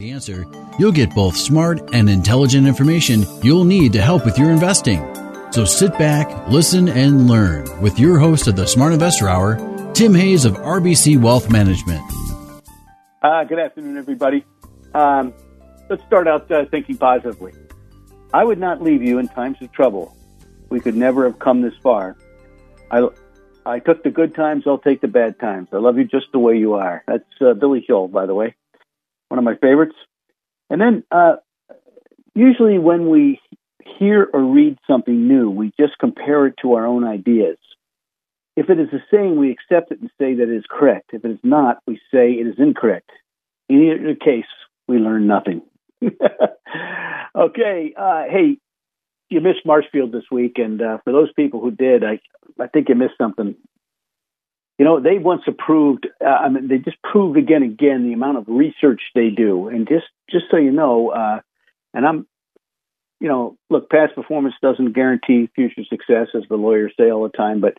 The answer you'll get both smart and intelligent information you'll need to help with your investing. So sit back, listen, and learn with your host of the Smart Investor Hour, Tim Hayes of RBC Wealth Management. Uh, good afternoon, everybody. Um, let's start out uh, thinking positively. I would not leave you in times of trouble. We could never have come this far. I, I took the good times, I'll take the bad times. I love you just the way you are. That's uh, Billy Joel, by the way one of my favorites. And then uh, usually when we hear or read something new, we just compare it to our own ideas. If it is a saying, we accept it and say that it is correct. If it is not, we say it is incorrect. In either case, we learn nothing. okay, uh, hey, you missed Marshfield this week, and uh, for those people who did, I I think you missed something you know, they once approved. Uh, I mean, they just proved again and again the amount of research they do. And just just so you know, uh, and I'm, you know, look, past performance doesn't guarantee future success, as the lawyers say all the time. But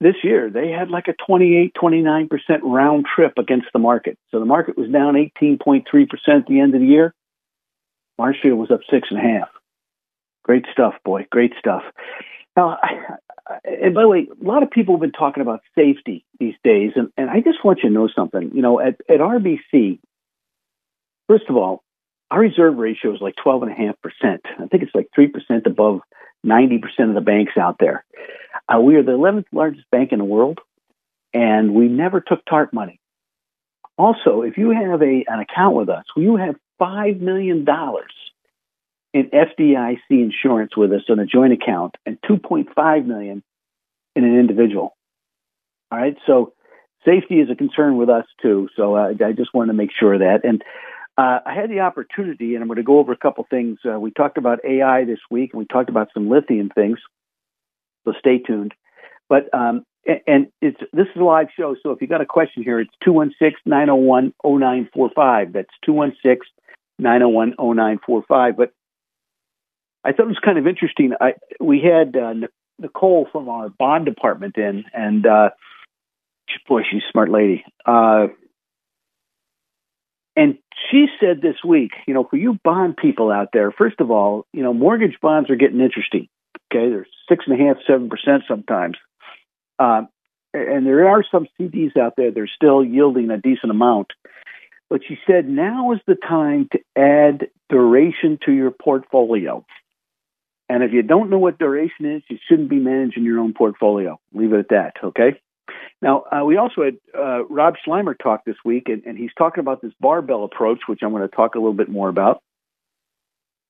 this year, they had like a 28, 29 percent round trip against the market. So the market was down 18.3 percent at the end of the year. Marshfield was up six and a half. Great stuff, boy. Great stuff. Now, and by the way, a lot of people have been talking about safety these days, and, and I just want you to know something. You know, at, at RBC, first of all, our reserve ratio is like 12.5%. I think it's like 3% above 90% of the banks out there. Uh, we are the 11th largest bank in the world, and we never took TARP money. Also, if you have a, an account with us, you have $5 million in FDIC insurance with us on a joint account and 2.5 million in an individual. All right, so safety is a concern with us too. So uh, I just wanted to make sure of that. And uh, I had the opportunity, and I'm going to go over a couple things. Uh, we talked about AI this week, and we talked about some lithium things. So stay tuned. But um, and it's this is a live show, so if you got a question here, it's 216-901-0945. That's 216-901-0945. But I thought it was kind of interesting. I we had uh, Nicole from our bond department in, and uh, boy, she's a smart lady. Uh, and she said this week, you know, for you bond people out there, first of all, you know, mortgage bonds are getting interesting. Okay, they're six and a half, seven percent sometimes, uh, and there are some CDs out there that are still yielding a decent amount. But she said now is the time to add duration to your portfolio. And if you don't know what duration is, you shouldn't be managing your own portfolio. Leave it at that, okay? Now, uh, we also had uh, Rob Sluymer talk this week, and, and he's talking about this barbell approach, which I'm going to talk a little bit more about.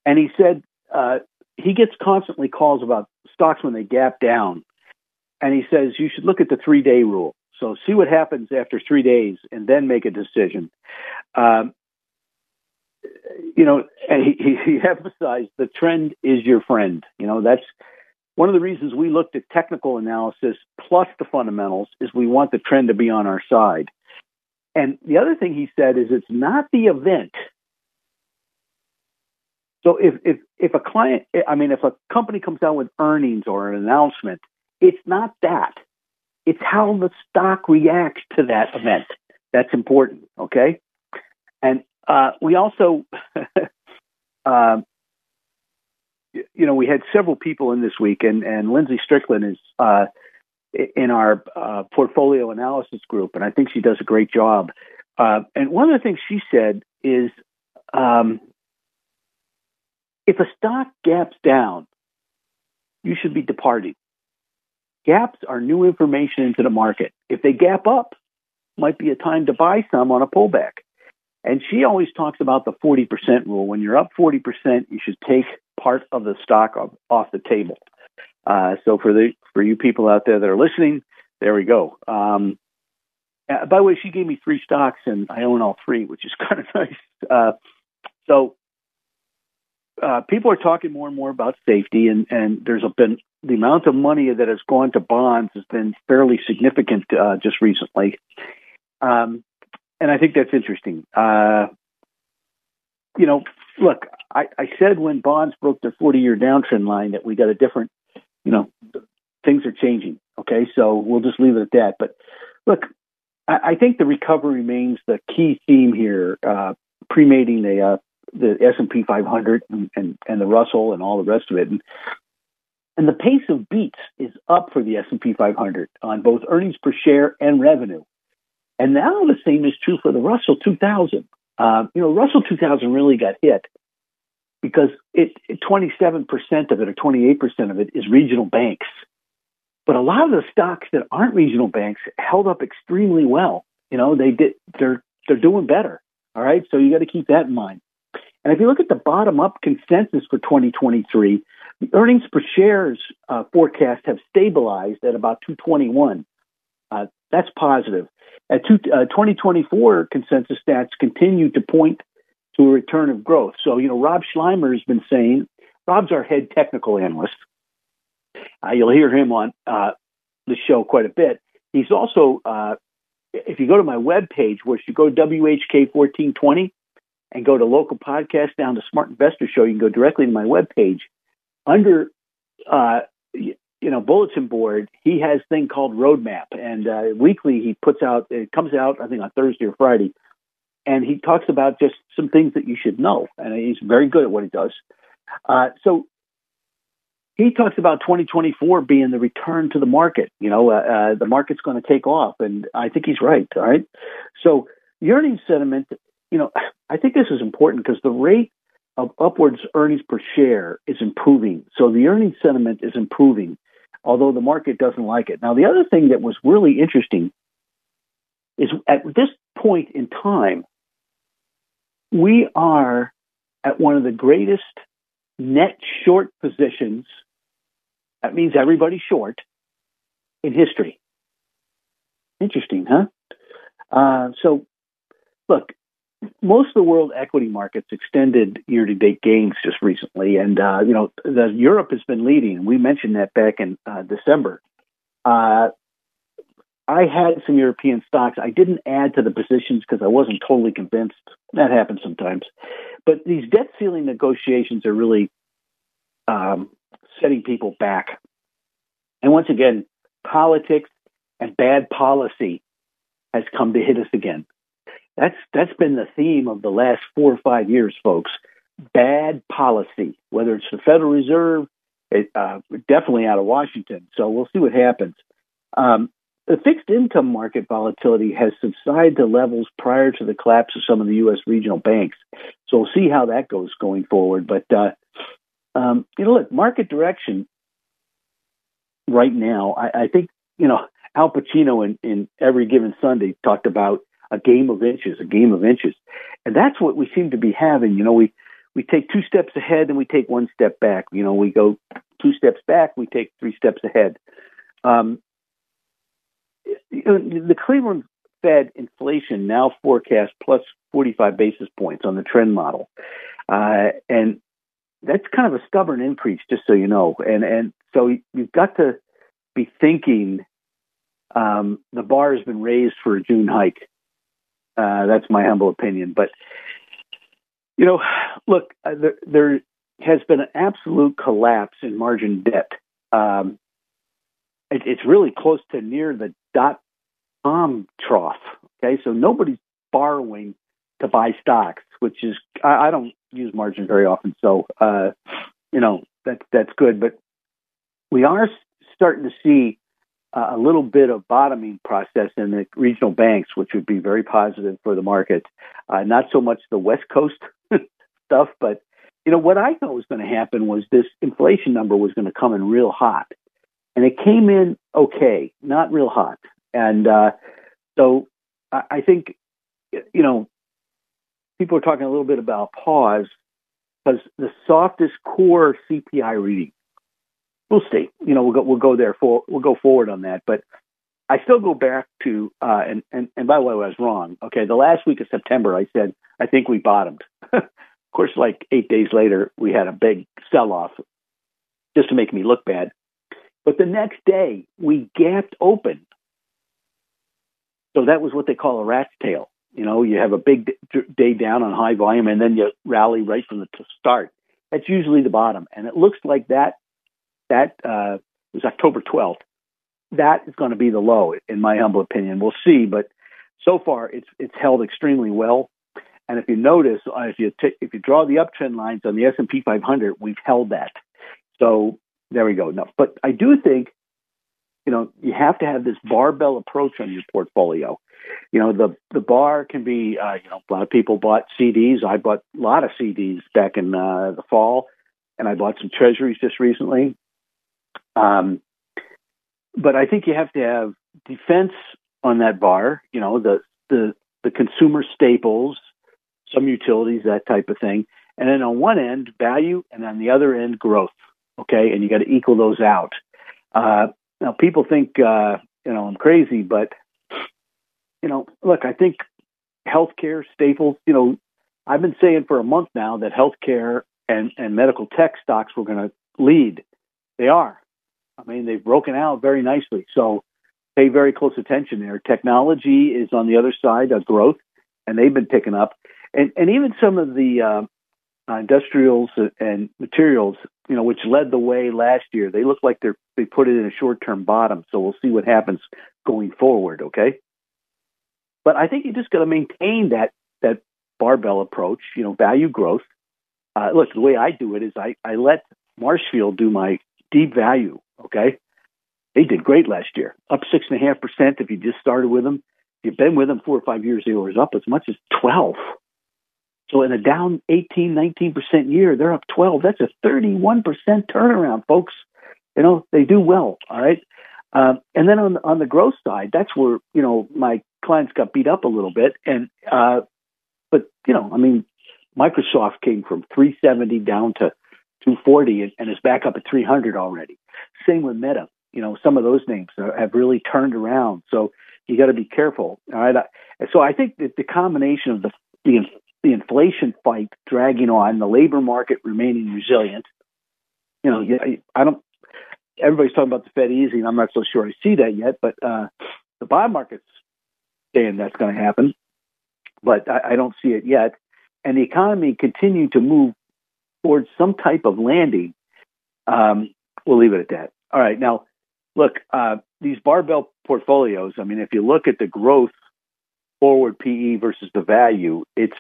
And he said uh, he gets constantly calls about stocks when they gap down. And he says you should look at the three day rule. So see what happens after three days and then make a decision. Um, you know, and he, he, he emphasized the trend is your friend. You know, that's one of the reasons we looked at technical analysis plus the fundamentals is we want the trend to be on our side. And the other thing he said is it's not the event. So if if if a client, I mean, if a company comes out with earnings or an announcement, it's not that. It's how the stock reacts to that event. That's important. Okay. And uh, we also, uh, you know, we had several people in this week, and, and Lindsay Strickland is uh, in our uh, portfolio analysis group, and I think she does a great job. Uh, and one of the things she said is um, if a stock gaps down, you should be departing. Gaps are new information into the market. If they gap up, might be a time to buy some on a pullback. And she always talks about the 40% rule. When you're up 40%, you should take part of the stock off, the table. Uh, so for the for you people out there that are listening, there we go. Um, uh, by the way, she gave me three stocks, and I own all three, which is kind of nice. Uh, so uh, people are talking more and more about safety, and, and there's been the amount of money that has gone to bonds has been fairly significant uh, just recently. Um, and I think that's interesting. Uh, you know, look, I, I said when bonds broke their 40 year downtrend line that we got a different, you know, things are changing. Okay, so we'll just leave it at that. But look, I, I think the recovery remains the key theme here, uh, premating the uh, the S and P 500 and, and, and the Russell and all the rest of it. And, and the pace of beats is up for the S and P 500 on both earnings per share and revenue. And now the same is true for the Russell 2000. Uh, you know, Russell 2000 really got hit because it, 27% of it or 28% of it is regional banks. But a lot of the stocks that aren't regional banks held up extremely well. You know, they did they're they're doing better. All right, so you got to keep that in mind. And if you look at the bottom up consensus for 2023, the earnings per shares uh, forecast have stabilized at about 221. That's positive. At two, uh, 2024 consensus stats continue to point to a return of growth. So, you know, Rob Sluymer has been saying, Rob's our head technical analyst. Uh, you'll hear him on uh, the show quite a bit. He's also, uh, if you go to my webpage, which you go WHK1420 and go to local podcast down to Smart Investor Show, you can go directly to my webpage. Under uh, you know bulletin board he has thing called roadmap and uh, weekly he puts out it comes out i think on thursday or friday and he talks about just some things that you should know and he's very good at what he does. Uh, so he talks about 2024 being the return to the market you know uh, uh the market's going to take off and i think he's right all right? So earnings sentiment you know i think this is important because the rate of upwards earnings per share is improving. So the earnings sentiment is improving although the market doesn't like it. Now, the other thing that was really interesting is at this point in time, we are at one of the greatest net short positions. That means everybody's short in history. Interesting, huh? Uh, so, look, most of the world equity markets extended year-to-date gains just recently, and uh, you know the Europe has been leading. We mentioned that back in uh, December. Uh, I had some European stocks. I didn't add to the positions because I wasn't totally convinced. That happens sometimes, but these debt ceiling negotiations are really um, setting people back. And once again, politics and bad policy has come to hit us again. That's that's been the theme of the last four or five years, folks. Bad policy, whether it's the Federal Reserve, it, uh, definitely out of Washington. So we'll see what happens. Um, the fixed income market volatility has subsided to levels prior to the collapse of some of the U.S. regional banks. So we'll see how that goes going forward. But uh, um, you know, look, market direction right now. I, I think you know Al Pacino in, in every given Sunday talked about a game of inches, a game of inches. And that's what we seem to be having. You know, we, we take two steps ahead and we take one step back. You know, we go two steps back, we take three steps ahead. Um, the Cleveland Fed inflation now forecast plus 45 basis points on the trend model. Uh, and that's kind of a stubborn increase, just so you know. And, and so you've got to be thinking um, the bar has been raised for a June hike. Uh, that's my humble opinion. But, you know, look, uh, there, there, has been an absolute collapse in margin debt. Um, it, it's really close to near the dot com trough. Okay, so nobody's borrowing to buy stocks, which is I, I don't use margin very often, so uh, you know that's that's good. But we are starting to see a little bit of bottoming process in the regional banks, which would be very positive for the market. Uh, not so much the West Coast stuff, but you know what I thought was going to happen was this inflation number was going to come in real hot, and it came in okay, not real hot, and uh, so I, I think you know people are talking a little bit about pause because the softest core CPI reading we'll see. You know, we'll go we'll go there for we'll go forward on that. But I still go back to, uh, and, and, and by the way, I was wrong. Okay, the last week of September, I said, I think we bottomed. of course, like eight days later, we had a big sell off just to make me look bad. But the next day, we gapped open. So that was what they call a rat's tail. You know, you have a big day down on high volume and then you rally right from the start. That's usually the bottom. And it looks like that, that uh, was October 12th that is going to be the low, in my humble opinion. We'll see, but so far it's it's held extremely well. And if you notice, uh, if you t- if you draw the uptrend lines on the S and P 500, we've held that. So there we go. No, but I do think, you know, you have to have this barbell approach on your portfolio. You know, the the bar can be, uh, you know, a lot of people bought CDs. I bought a lot of CDs back in uh, the fall, and I bought some Treasuries just recently. Um, but I think you have to have defense on that bar. You know, the the the consumer staples, some utilities, that type of thing, and then on one end value, and on the other end growth. Okay, and you got to equal those out. Uh, now, people think uh, you know I'm crazy, but you know, look, I think healthcare staples. You know, I've been saying for a month now that healthcare and and medical tech stocks were going to lead. They are. I mean, they've broken out very nicely. So pay very close attention there. Technology is on the other side of growth, and they've been picking up. And, and even some of the uh, industrials and materials, you know, which led the way last year, they look like they're they put it in a short term bottom. So we'll see what happens going forward. Okay. But I think you just got to maintain that that barbell approach. You know, value growth. Uh, look, the way I do it is I I let Marshfield do my deep value Okay. They did great last year, up six and a half percent. If you just started with them, if you've been with them four or five years, they were up as much as 12. So in a down 18, 19% year, they're up 12. That's a 31% turnaround, folks. You know, they do well. All right. Um, and then on the, on the growth side, that's where, you know, my clients got beat up a little bit. And, uh, but, you know, I mean, Microsoft came from 370 down to 240 and, and is back up at 300 already. Same with Meta. You know, some of those names have really turned around. So you got to be careful. All right. So I think that the combination of the, the the inflation fight dragging on, the labor market remaining resilient. You know, I don't. Everybody's talking about the Fed easing. I'm not so sure I see that yet, but uh, the bond market's saying that's going to happen, but I, I don't see it yet. And the economy continuing to move towards some type of landing. Um, we'll leave it at that. All right. Now, look, uh, these barbell portfolios, I mean, if you look at the growth forward PE versus the value, it's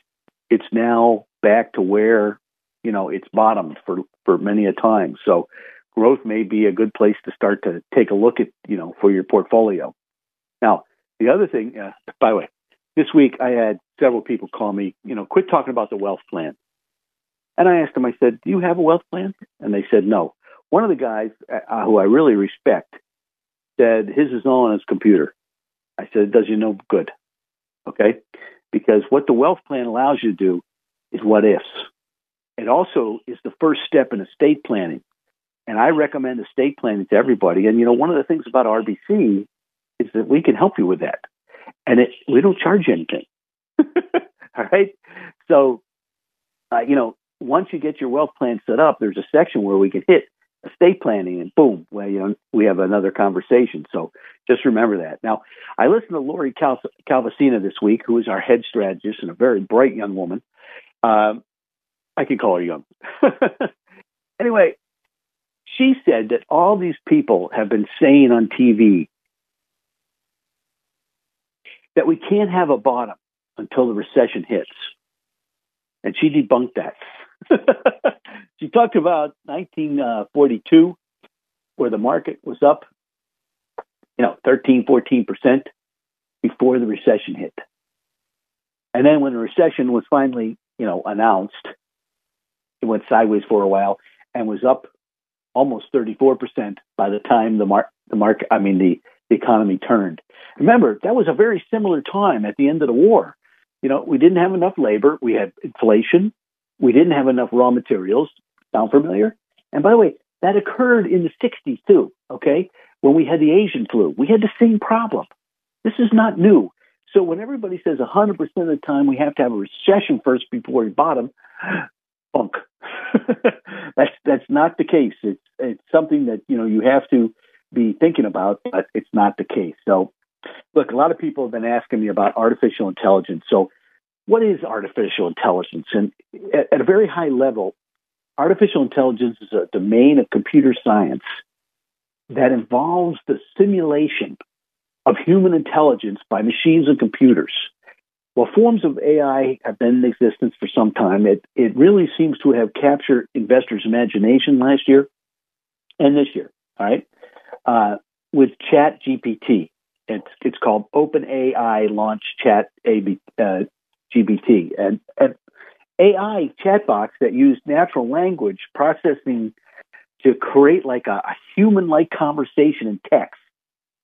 it's now back to where, you know, it's bottomed for, for many a time. So growth may be a good place to start to take a look at, you know, for your portfolio. Now, the other thing, uh, by the way, this week I had several people call me, you know, quit talking about the wealth plan. And I asked them, I said, do you have a wealth plan? And they said, no. One of the guys uh, who I really respect said his is all on his computer. I said, it does you no good. Okay? Because what the wealth plan allows you to do is what ifs. It also is the first step in estate planning. And I recommend estate planning to everybody. And, you know, one of the things about RBC is that we can help you with that. And it, we don't charge anything. All right? So, uh, you know, once you get your wealth plan set up, there's a section where we can hit estate planning, and boom, well, you know, we have another conversation. So just remember that. Now, I listened to Lori Cal- Calvasina this week, who is our head strategist and a very bright young woman. Um, I can call her young. anyway, she said that all these people have been saying on TV that we can't have a bottom until the recession hits. And she debunked that. she talked about 1942, where the market was up, you know, 13, 14 percent before the recession hit. And then when the recession was finally, you know, announced, it went sideways for a while and was up almost 34 percent by the time the mark, the market, I mean, the, the economy turned. Remember, that was a very similar time at the end of the war. You know, we didn't have enough labor. We had inflation. We didn't have enough raw materials. Sound familiar? And by the way, that occurred in the 60s too, okay? when we had the Asian flu. We had the same problem. This is not new. So when everybody says 100% of the time we have to have a recession first before we bottom, bunk. that's that's not the case. It's it's something that you know you have to be thinking about, but it's not the case. So, look, a lot of people have been asking me about artificial intelligence. So, what is artificial intelligence? And at, at a very high level, artificial intelligence is a domain of computer science that involves the simulation of human intelligence by machines and computers. While forms of AI have been in existence for some time, it, it really seems to have captured investors' imagination last year and this year. All right, uh, with Chat GPT, it's it's called OpenAI Launch Chat AB, uh, GPT, and, and AI chatbots that use natural language processing to create like a, a human-like conversation in text.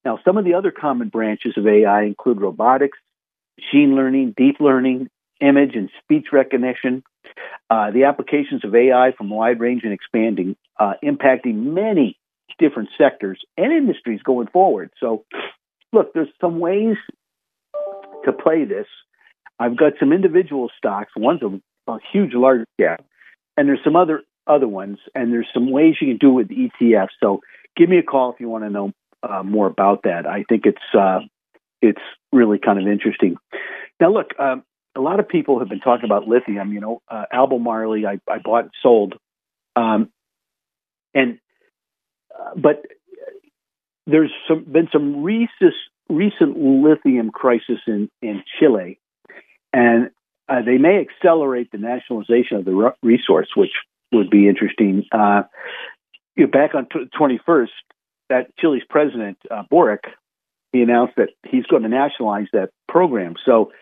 Now, some of the other common branches of AI include robotics, machine learning, deep learning, image and speech recognition. Uh, the applications of AI from wide range and expanding, uh, impacting many different sectors and industries going forward. So, look, there's some ways to play this. I've got some individual stocks. One's a, a huge large cap, and there's some other other ones, and there's some ways you can do it with ETFs. So, give me a call if you want to know uh, more about that. I think it's uh, it's really kind of interesting. Now, look, um, a lot of people have been talking about lithium. You know, uh, Albemarle, I, I bought and sold, um, and uh, but there's some, been some recent recent lithium crisis in in Chile, and uh, they may accelerate the nationalization of the resource, which would be interesting. Uh, you know, back on t- 21st, that Chile's president uh, Boric he announced that he's going to nationalize that program. So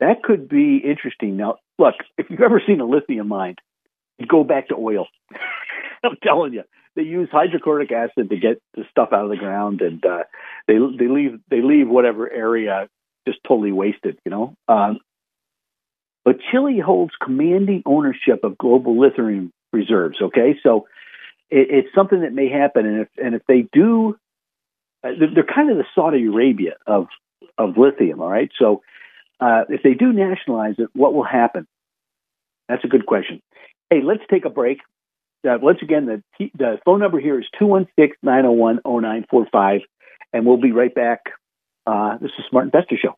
that could be interesting. Now, look, if you've ever seen a lithium mine, go back to oil. I'm telling you, they use hydrochloric acid to get the stuff out of the ground, and uh, they they leave they leave whatever area just totally wasted. You know. Um, but Chile holds commanding ownership of global lithium reserves. Okay, so it, it's something that may happen, and if and if they do uh, they're kind of the Saudi Arabia of of lithium. All right, so uh, if they do nationalize it, what will happen? That's a good question. Hey, let's take a break. Uh, once again, the, the phone number here is 216 901 0945, and we'll be right back. Uh, this is Smart Investor Show.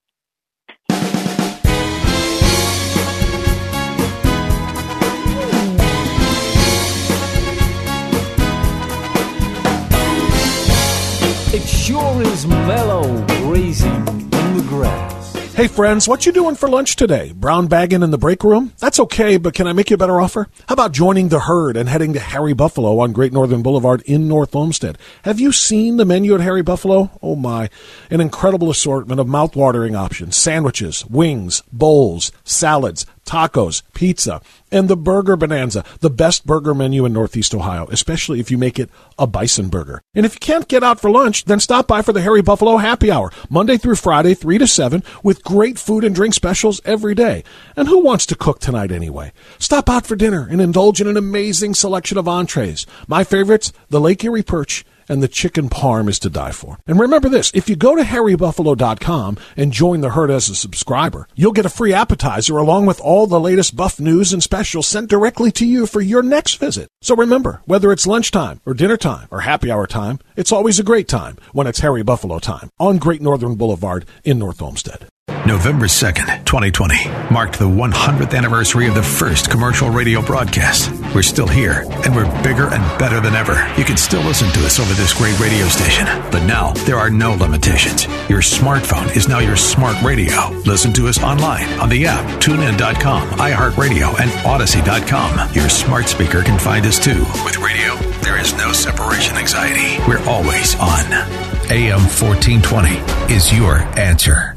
It sure is mellow grazing in the grass. Hey friends, what you doing for lunch today? Brown bagging in the break room? That's okay, but can I make you a better offer? How about joining the herd and heading to Harry Buffalo on Great Northern Boulevard in North Olmsted? Have you seen the menu at Harry Buffalo? Oh my, an incredible assortment of mouthwatering options, sandwiches, wings, bowls, salads, tacos, pizza, and the Burger Bonanza, the best burger menu in Northeast Ohio, especially if you make it a bison burger. And if you can't get out for lunch, then stop by for the Harry Buffalo Happy Hour, Monday through Friday, 3 to 7, with great food and drink specials every day. And who wants to cook tonight anyway? Stop out for dinner and indulge in an amazing selection of entrees. My favorites, the Lake Erie Perch and the chicken parm is to die for. And remember this, if you go to harrybuffalo.com and join the herd as a subscriber, you'll get a free appetizer along with all the latest buff news and specials sent directly to you for your next visit. So remember, whether it's lunchtime or dinner time or happy hour time, it's always a great time when it's Harry Buffalo time on Great Northern Boulevard in North Olmsted. November 2nd, 2020, marked the 100th anniversary of the first commercial radio broadcast. We're still here, and we're bigger and better than ever. You can still listen to us over this great radio station, but now there are no limitations. Your smartphone is now your smart radio. Listen to us online on the app, tunein.com, iHeartRadio, and Audacy.com. Your smart speaker can find us too. With radio, there is no separation anxiety. We're always on. AM 1420 is your answer.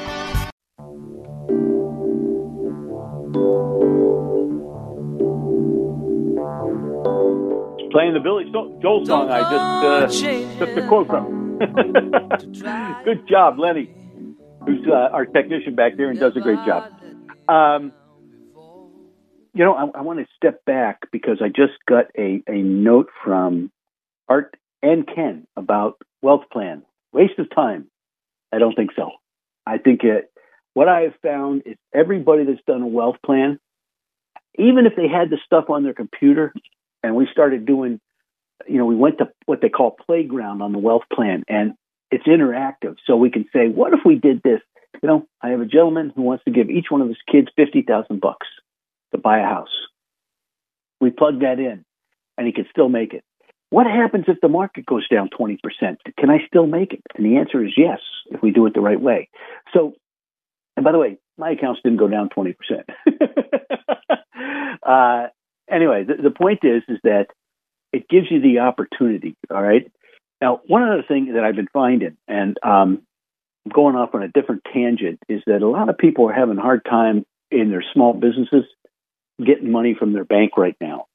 Playing the Billy Joel song I just uh, took the quote from. Good job, Lenny, who's uh, our technician back there and does a great job. Um, you know, I, I want to step back because I just got a, a note from Art and Ken about wealth plan. Waste of time? I don't think so. I think it, what I have found is everybody that's done a wealth plan, even if they had the stuff on their computer and we started doing, you know, we went to what they call playground on the wealth plan and it's interactive. So we can say, what if we did this? You know, I have a gentleman who wants to give each one of his kids 50,000 bucks to buy a house. We plug that in and he can still make it. What happens if the market goes down 20%? Can I still make it? And the answer is yes, if we do it the right way. So, and by the way, my accounts didn't go down 20%. uh, anyway, the, the point is, is that it gives you the opportunity. All right. Now, one other thing that I've been finding, and um, going off on a different tangent, is that a lot of people are having a hard time in their small businesses getting money from their bank right now.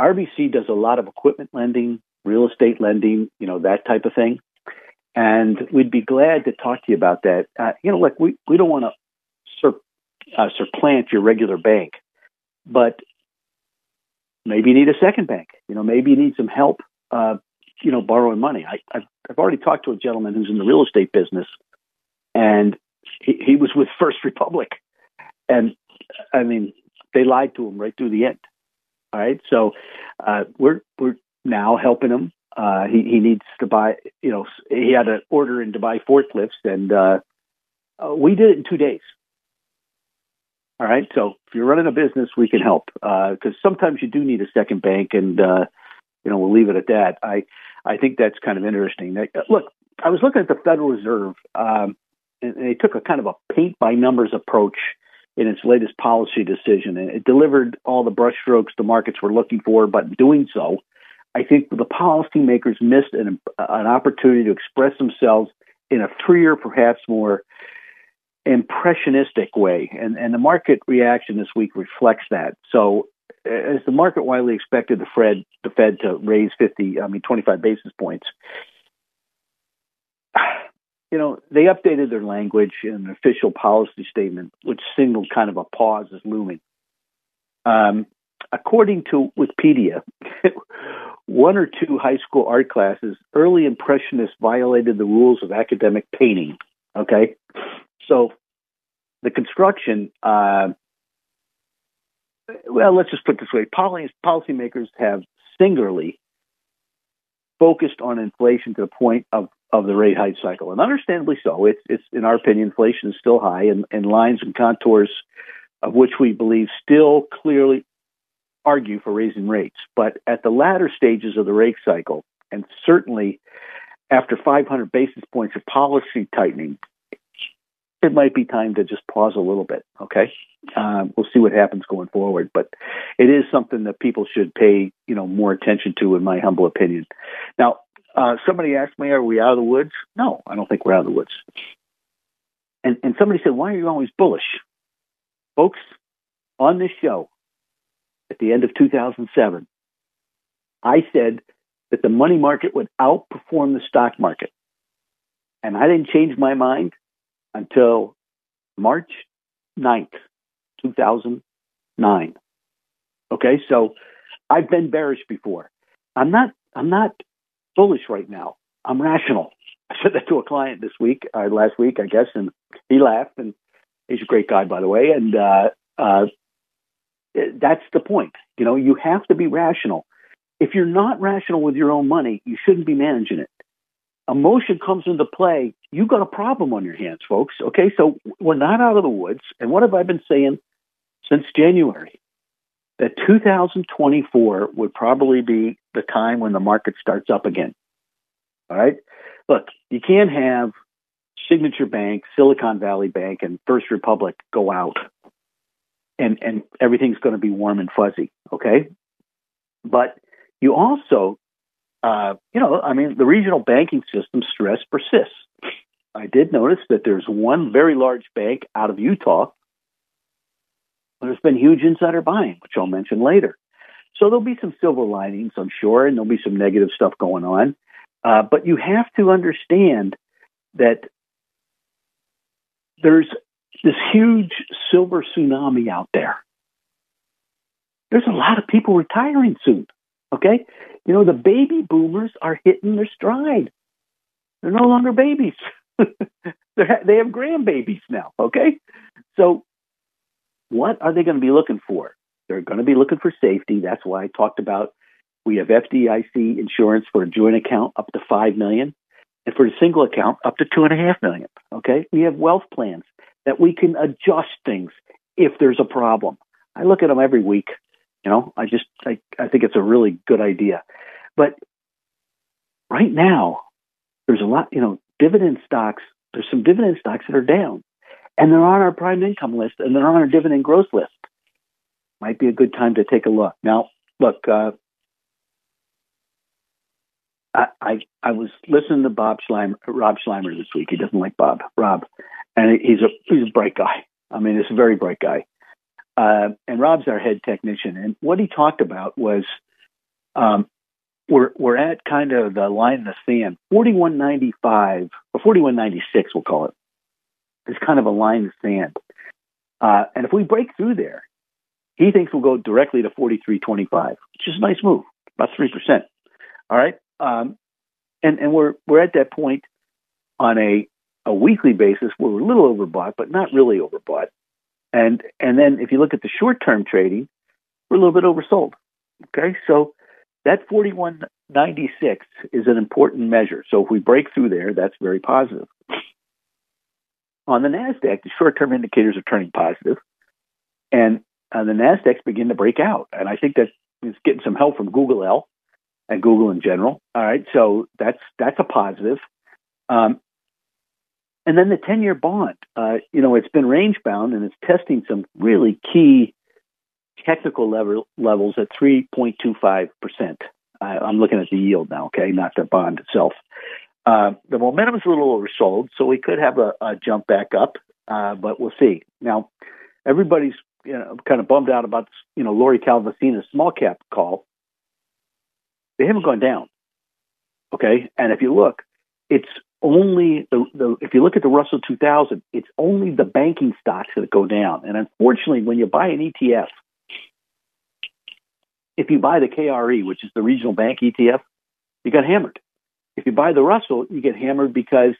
RBC does a lot of equipment lending, real estate lending, you know, that type of thing. And we'd be glad to talk to you about that. Uh, you know, like we, we don't want to sur- uh, supplant your regular bank, but maybe you need a second bank. You know, maybe you need some help, uh, you know, borrowing money. I, I've, I've already talked to a gentleman who's in the real estate business, and he, he was with First Republic. And I mean, they lied to him right through the end. All right, so uh, we're we're now helping him. Uh, he he needs to buy. You know, he had an order in to buy forklifts, and uh, uh, we did it in two days. All right, so if you're running a business, we can help because uh, sometimes you do need a second bank, and uh, you know we'll leave it at that. I I think that's kind of interesting. Look, I was looking at the Federal Reserve, um, and they took a kind of a paint by numbers approach in its latest policy decision. And it delivered all the brushstrokes the markets were looking for, but in doing so, I think the policymakers missed an, an opportunity to express themselves in a freer, perhaps more impressionistic way. And, and the market reaction this week reflects that. So, as the market widely expected the Fed, the Fed to raise 50, I mean, 25 basis points, you know, they updated their language in an official policy statement, which signaled kind of a pause is looming. Um, according to Wikipedia, one or two high school art classes, early Impressionists violated the rules of academic painting. Okay, so the construction. Uh, well, let's just put it this way: policy, policymakers have singularly focused on inflation to the point of of the rate hike cycle, and understandably so. It's, it's in our opinion, inflation is still high, and, and lines and contours of which we believe still clearly argue for raising rates. But at the latter stages of the rate cycle, and certainly after 500 basis points of policy tightening, it might be time to just pause a little bit. Okay, um, we'll see what happens going forward, but it is something that people should pay, you know, more attention to, in my humble opinion. Now, uh, somebody asked me, "Are we out of the woods?" No, I don't think we're out of the woods. And and somebody said, "Why are you always bullish?" Folks, on this show, at the end of 2007, I said that the money market would outperform the stock market, and I didn't change my mind until March 9th, 2009. Okay, so I've been bearish before. I'm not. I'm not bullish right now. I'm rational. I said that to a client this week, uh, last week, I guess, and he laughed. And he's a great guy, by the way. And uh, uh, that's the point. You know, you have to be rational. If you're not rational with your own money, you shouldn't be managing it. Emotion comes into play. You got a problem on your hands, folks. Okay, so we're not out of the woods. And what have I been saying since January? that 2024 would probably be the time when the market starts up again. All right. Look, you can't have Signature Bank, Silicon Valley Bank, and First Republic go out and, and everything's going to be warm and fuzzy. Okay. But you also uh, you know, I mean, the regional banking system stress persists. I did notice that there's one very large bank out of Utah. There's been huge insider buying, which I'll mention later. So there'll be some silver linings, I'm sure, and there'll be some negative stuff going on. Uh, but you have to understand that there's this huge silver tsunami out there. There's a lot of people retiring soon. Okay? You know, the baby boomers are hitting their stride. They're no longer babies. they have grandbabies now. Okay? So, what are they going to be looking for? They're going to be looking for safety. That's why I talked about we have FDIC insurance for a joint account up to five million, and for a single account up to two and a half million. Okay, we have wealth plans that we can adjust things if there's a problem. I look at them every week. You know, I just I, I think it's a really good idea. But right now, there's a lot. You know, dividend stocks. There's some dividend stocks that are down, and they're on our prime income list, and they're on our dividend growth list might be a good time to take a look. Now, look, uh, I, I, I was listening to Bob Sluymer, Rob Sluymer this week. He doesn't like Bob, Rob, and he's a he's a bright guy. I mean, he's a very bright guy. Uh, and Rob's our head technician, and what he talked about was um, we're we're at kind of the line in the sand, forty one ninety five or forty one ninety six, we'll call it. It's kind of a line in the sand, uh, and if we break through there, he thinks we'll go directly to 43.25, which is a nice move, about 3%. All right. Um, and, and we're, we're at that point on a, a weekly basis we're a little overbought, but not really overbought. And, and then if you look at the short term trading, we're a little bit oversold. Okay. So that 41.96 is an important measure. So if we break through there, that's very positive. On the NASDAQ, the short term indicators are turning positive. And uh, the Nasdaq's begin to break out, and I think that is getting some help from Google L and Google in general. All right, so that's that's a positive. Um, and then the ten-year bond, uh, you know, it's been range bound and it's testing some really key technical level, levels at three point two five percent. I'm looking at the yield now, okay, not the bond itself. Uh, the momentum is a little oversold, so we could have a, a jump back up, uh, but we'll see. Now, everybody's you know, kind of bummed out about you know Lori Calvasina's small cap call. They haven't gone down. Okay, and if you look, it's only the, the if you look at the Russell 2000, it's only the banking stocks that go down. And unfortunately, when you buy an ETF, if you buy the KRE, which is the regional bank ETF, you got hammered. If you buy the Russell, you get hammered because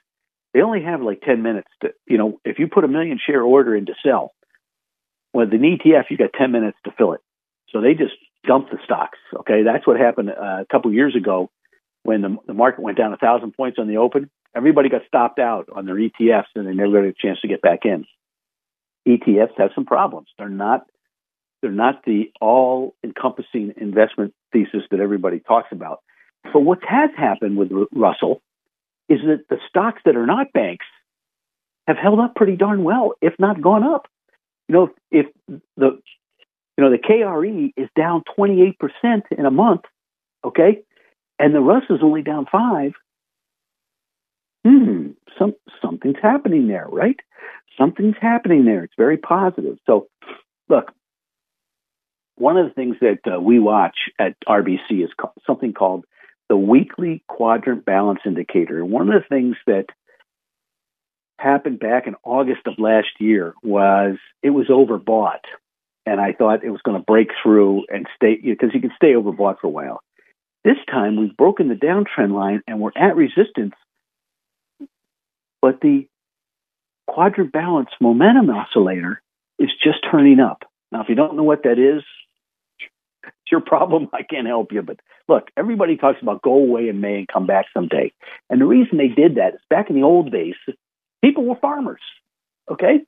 they only have like 10 minutes to, you know, if you put a million share order in to sell, with an ETF, you got 10 minutes to fill it. So they just dump the stocks. Okay, that's what happened uh, a couple years ago when the, the market went down a thousand points on the open. Everybody got stopped out on their ETFs, and they never got a chance to get back in. ETFs have some problems. They're not they're not the all-encompassing investment thesis that everybody talks about. But what has happened with Russell is that the stocks that are not banks have held up pretty darn well, if not gone up. You know, if, the you know the KRE is down 28% in a month, okay, and the Russ is only down five. Hmm, some something's happening there, right? Something's happening there. It's very positive. So, look, one of the things that uh, we watch at RBC is co- something called the weekly quadrant balance indicator. One of the things that happened back in August of last year was it was overbought. And I thought it was going to break through and stay, because you can stay overbought for a while. This time we've broken the downtrend line and we're at resistance, but the quadrant balance momentum oscillator is just turning up. Now, if you don't know what that is, it's your problem. I can't help you. But look, everybody talks about go away in May and come back someday. And the reason they did that is back in the old days, People were farmers. Okay?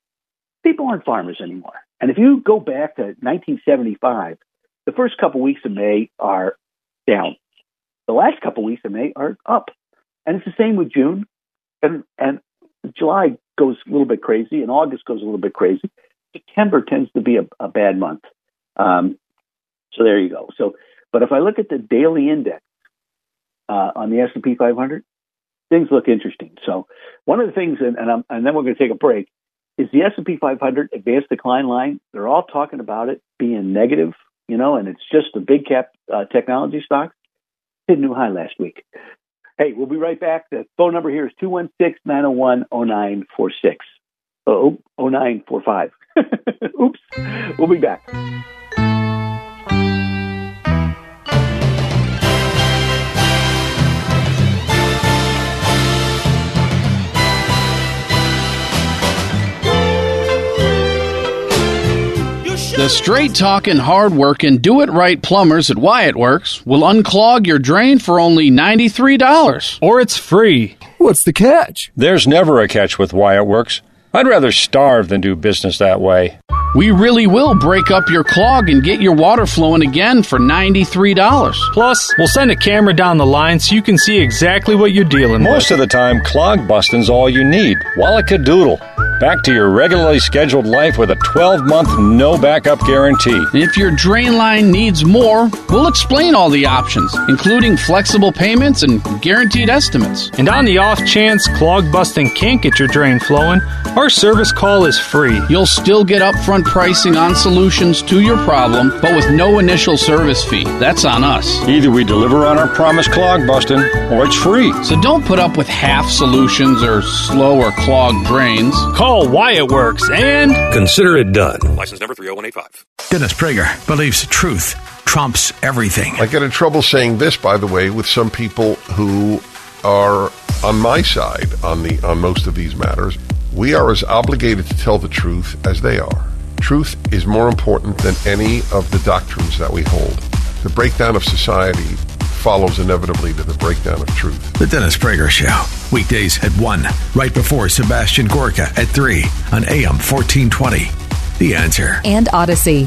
People aren't farmers anymore. And if you go back to 1975, the first couple weeks of May are down. The last couple weeks of May are up. And it's the same with June. And, and July goes a little bit crazy, and August goes a little bit crazy. September tends to be a, a bad month. Um, so there you go. So, but if I look at the daily index, uh, on the S&P 500, things look interesting. So one of the things, and, and, and then we're going to take a break, is the S&P 500 advanced decline line. They're all talking about it being negative, you know, and it's just the big cap uh, technology stocks hit new high last week. Hey, we'll be right back. The phone number here is 216 901 0946. Oh, 0945. Oops. We'll be back. The straight talking, hard working, do it right plumbers at Wyatt Works will unclog your drain for only $93. Or it's free. What's the catch? There's never a catch with Wyatt Works. I'd rather starve than do business that way. We really will break up your clog and get your water flowing again for $93. Plus, we'll send a camera down the line so you can see exactly what you're dealing Most with. Most of the time, clog busting's all you need. Wallacadoodle. Back to your regularly scheduled life with a 12 month no backup guarantee. If your drain line needs more, we'll explain all the options, including flexible payments and guaranteed estimates. And on the off chance clog busting can't get your drain flowing, our service call is free. You'll still get upfront pricing on solutions to your problem, but with no initial service fee. That's on us. Either we deliver on our promise clog busting, or it's free. So don't put up with half solutions or slow or clogged drains. Call Wyatt Works and consider it done. License number 30185. Dennis Prager believes truth trumps everything. I get in trouble saying this, by the way, with some people who are on my side on the on most of these matters. We are as obligated to tell the truth as they are. Truth is more important than any of the doctrines that we hold. The breakdown of society follows inevitably to the breakdown of truth. The Dennis Prager Show. Weekdays at 1, right before Sebastian Gorka at 3 on AM 1420. The answer. And Odyssey.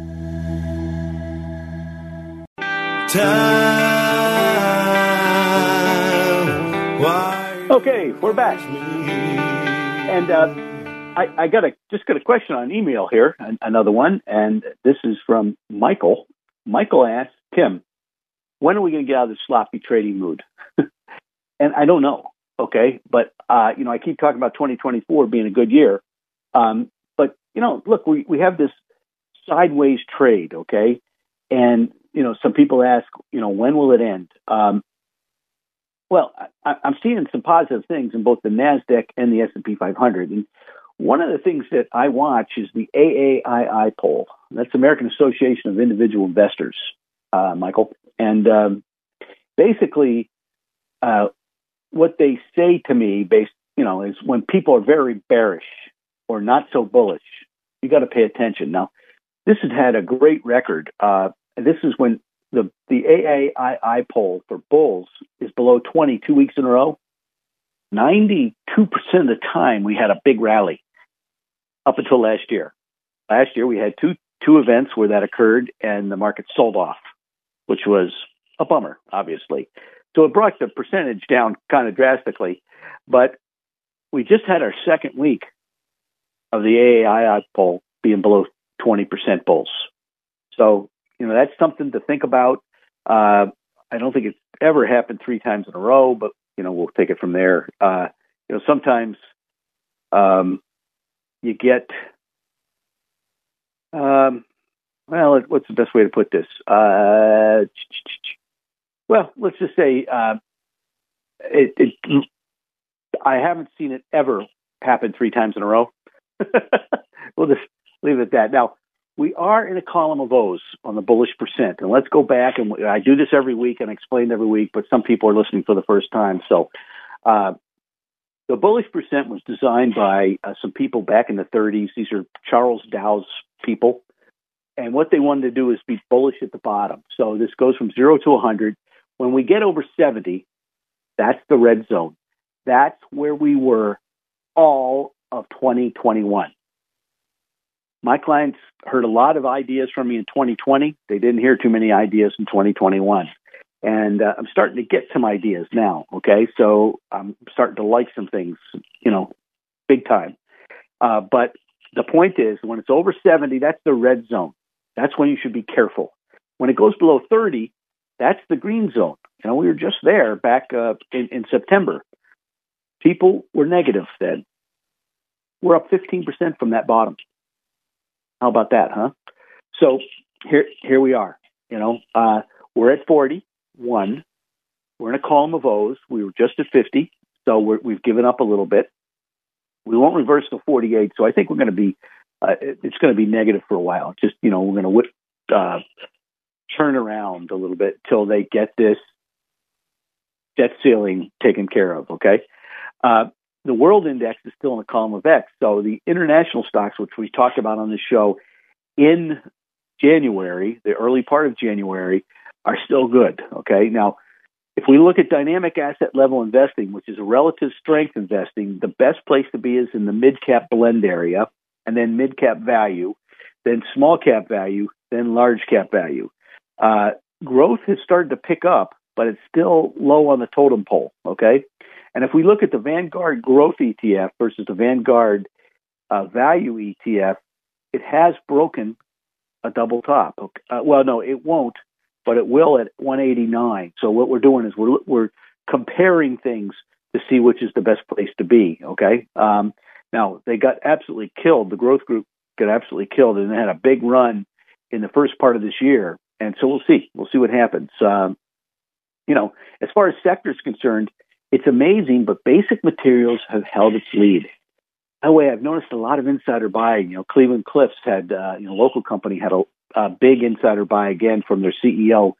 Okay, we're back. And uh, I, I got a just got a question on email here, an, another one, and this is from Michael. Michael asks Tim, "When are we going to get out of this sloppy trading mood?" and I don't know. Okay, but uh, you know, I keep talking about 2024 being a good year. Um, but you know, look, we we have this sideways trade. Okay, and you know, some people ask, you know, when will it end? Um, well, I, I'm seeing some positive things in both the Nasdaq and the S&P 500. And one of the things that I watch is the AAII poll. That's American Association of Individual Investors, uh, Michael. And um, basically, uh, what they say to me, based, you know, is when people are very bearish or not so bullish, you got to pay attention. Now, this has had a great record. Uh, this is when the the AAII poll for bulls is below 20 two weeks in a row. 92% of the time we had a big rally up until last year. Last year we had two two events where that occurred and the market sold off, which was a bummer, obviously. So it brought the percentage down kind of drastically, but we just had our second week of the AAII poll being below 20% bulls. So you know that's something to think about. Uh, I don't think it's ever happened three times in a row, but you know we'll take it from there. Uh, you know sometimes um, you get um, well, what's the best way to put this? Uh, well, let's just say uh, it, it, I haven't seen it ever happen three times in a row. we'll just leave it at that. Now, we are in a column of O's on the bullish percent. And let's go back and I do this every week and explain every week, but some people are listening for the first time. So, uh, the bullish percent was designed by uh, some people back in the 30s. These are Charles Dow's people. And what they wanted to do is be bullish at the bottom. So this goes from zero to 100. When we get over 70, That's the red zone. That's where we were all of 2021. My clients heard a lot of ideas from me in 2020. They didn't hear too many ideas in 2021. And uh, I'm starting to get some ideas now. Okay. So I'm starting to like some things, you know, big time. Uh, but the point is, when it's over 70, that's the red zone. That's when you should be careful. When it goes below 30, that's the green zone. You know, we were just there back uh, in, in September. People were negative then. We're up 15% from that bottom. How about that, huh? So here, here we are. You know, uh, we're at 41. We're in a column of O's. We were just at 50, so we have given up a little bit. We won't reverse to 48, so I think we're going to be. Uh, it's going to be negative for a while. Just you know, we're going to uh, turn around a little bit till they get this debt ceiling taken care of. Okay. Uh, the world index is still in the column of X. So the international stocks, which we talked about on the show in January, the early part of January, are still good. Okay. Now, if we look at dynamic asset level investing, which is relative strength investing, the best place to be is in the mid cap blend area, and then mid cap value, then small cap value, then large cap value. Uh, growth has started to pick up, but it's still low on the totem pole. Okay. And if we look at the Vanguard Growth ETF versus the Vanguard uh, Value ETF, it has broken a double top. Okay. Uh, well, no, it won't, but it will at 189. So what we're doing is we're we're comparing things to see which is the best place to be. Okay. Um, now they got absolutely killed. The growth group got absolutely killed, and they had a big run in the first part of this year. And so we'll see. We'll see what happens. Um, you know, as far as sector is concerned, it's amazing, but basic materials have held its lead. By the way, I've noticed a lot of insider buying. You know, Cleveland Cliffs had, uh, you know, local company had a, a big insider buy again from their CEO.